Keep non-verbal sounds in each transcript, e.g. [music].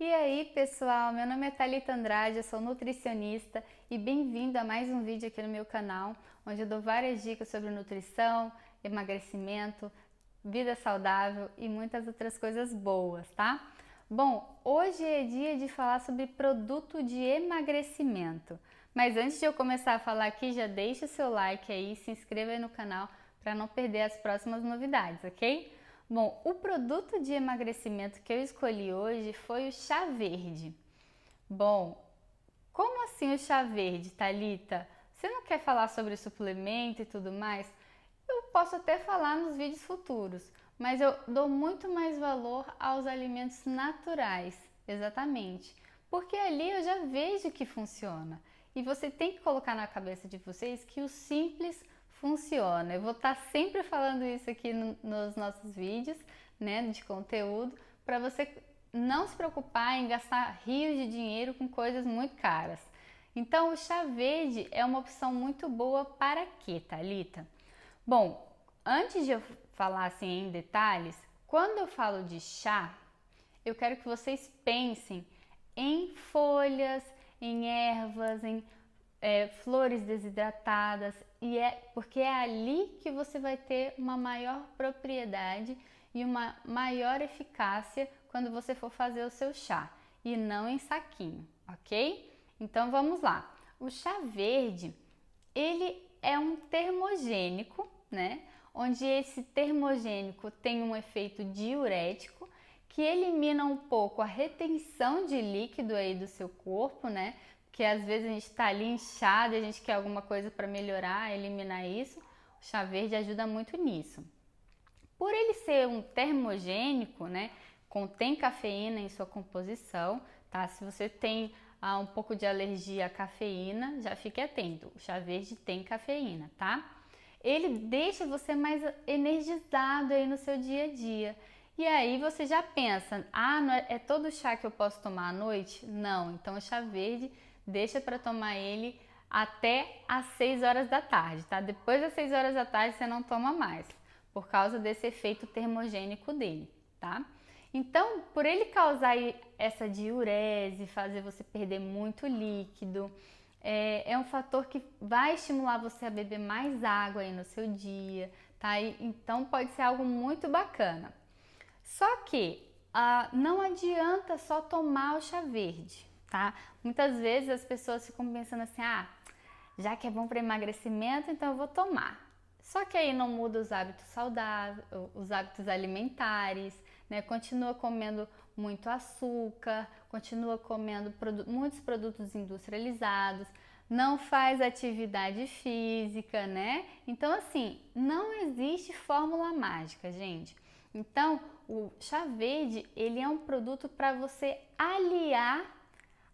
E aí, pessoal, meu nome é Thalita Andrade, eu sou nutricionista e bem-vindo a mais um vídeo aqui no meu canal, onde eu dou várias dicas sobre nutrição, emagrecimento, vida saudável e muitas outras coisas boas, tá? Bom, hoje é dia de falar sobre produto de emagrecimento. Mas antes de eu começar a falar aqui, já deixa o seu like aí, se inscreva aí no canal para não perder as próximas novidades, ok? Bom, o produto de emagrecimento que eu escolhi hoje foi o chá verde. Bom, como assim o chá verde, Talita? Você não quer falar sobre suplemento e tudo mais? Eu posso até falar nos vídeos futuros, mas eu dou muito mais valor aos alimentos naturais, exatamente, porque ali eu já vejo que funciona. E você tem que colocar na cabeça de vocês que o simples funciona. Eu vou estar tá sempre falando isso aqui no, nos nossos vídeos, né, de conteúdo, para você não se preocupar em gastar rios de dinheiro com coisas muito caras. Então, o chá verde é uma opção muito boa para quê, Thalita? Bom, antes de eu falar assim em detalhes, quando eu falo de chá, eu quero que vocês pensem em folhas, em ervas, em é, flores desidratadas e é porque é ali que você vai ter uma maior propriedade e uma maior eficácia quando você for fazer o seu chá e não em saquinho, ok? Então vamos lá. O chá verde ele é um termogênico, né? Onde esse termogênico tem um efeito diurético que elimina um pouco a retenção de líquido aí do seu corpo, né? Que às vezes a gente está ali inchado e a gente quer alguma coisa para melhorar, eliminar isso. O chá verde ajuda muito nisso. Por ele ser um termogênico, né, contém cafeína em sua composição, tá? Se você tem ah, um pouco de alergia à cafeína, já fique atento. O chá verde tem cafeína, tá? Ele deixa você mais energizado aí no seu dia a dia. E aí você já pensa, ah, é, é todo chá que eu posso tomar à noite? Não, então o chá verde deixa para tomar ele até às 6 horas da tarde, tá? Depois das 6 horas da tarde você não toma mais, por causa desse efeito termogênico dele, tá? Então, por ele causar essa diurese, fazer você perder muito líquido, é, é, um fator que vai estimular você a beber mais água aí no seu dia, tá? E, então pode ser algo muito bacana. Só que ah, não adianta só tomar o chá verde, tá? Muitas vezes as pessoas ficam pensando assim: ah, já que é bom para emagrecimento, então eu vou tomar. Só que aí não muda os hábitos saudáveis, os hábitos alimentares, né? Continua comendo muito açúcar, continua comendo produ muitos produtos industrializados, não faz atividade física, né? Então, assim, não existe fórmula mágica, gente. Então, o chá verde, ele é um produto para você aliar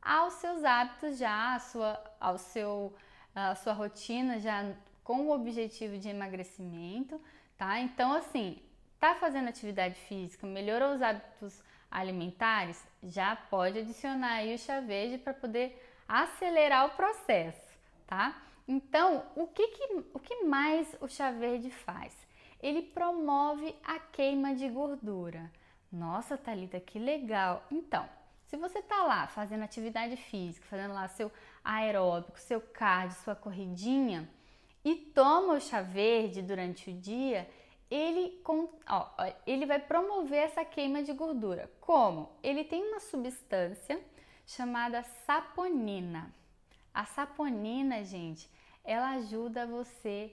aos seus hábitos já, à sua, ao seu, à sua rotina já com o objetivo de emagrecimento, tá? Então, assim, tá fazendo atividade física, melhorou os hábitos alimentares, já pode adicionar aí o chá verde para poder acelerar o processo, tá? Então, o que, que, o que mais o chá verde faz? Ele promove a queima de gordura. Nossa, Talita, que legal! Então, se você tá lá fazendo atividade física, fazendo lá seu aeróbico, seu cardio, sua corridinha e toma o chá verde durante o dia, ele, ó, ele vai promover essa queima de gordura. Como? Ele tem uma substância chamada saponina. A saponina, gente, ela ajuda você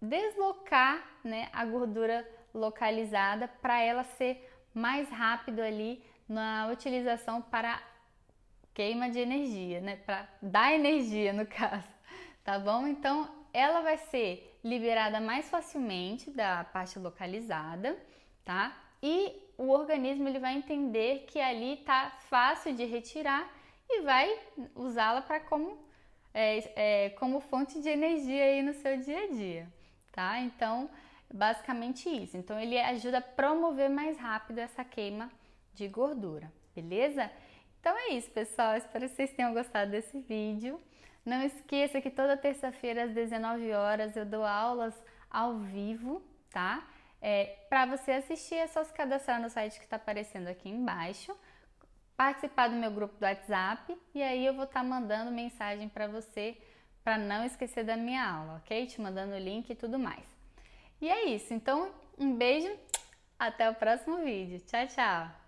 deslocar né, a gordura localizada para ela ser mais rápido ali na utilização para queima de energia, né? Para dar energia no [laughs] caso, tá bom? Então ela vai ser liberada mais facilmente da parte localizada, tá? E o organismo ele vai entender que ali tá fácil de retirar e vai usá-la para como é, é, como fonte de energia aí no seu dia a dia, tá? Então basicamente isso. Então ele ajuda a promover mais rápido essa queima de gordura, beleza? Então é isso, pessoal. Espero que vocês tenham gostado desse vídeo. Não esqueça que toda terça-feira às 19 horas eu dou aulas ao vivo, tá? É, para você assistir é só se cadastrar no site que está aparecendo aqui embaixo. participar do meu grupo do WhatsApp e aí eu vou estar tá mandando mensagem para você para não esquecer da minha aula, ok? Te mandando o link e tudo mais. E é isso. Então, um beijo, até o próximo vídeo. Tchau, tchau!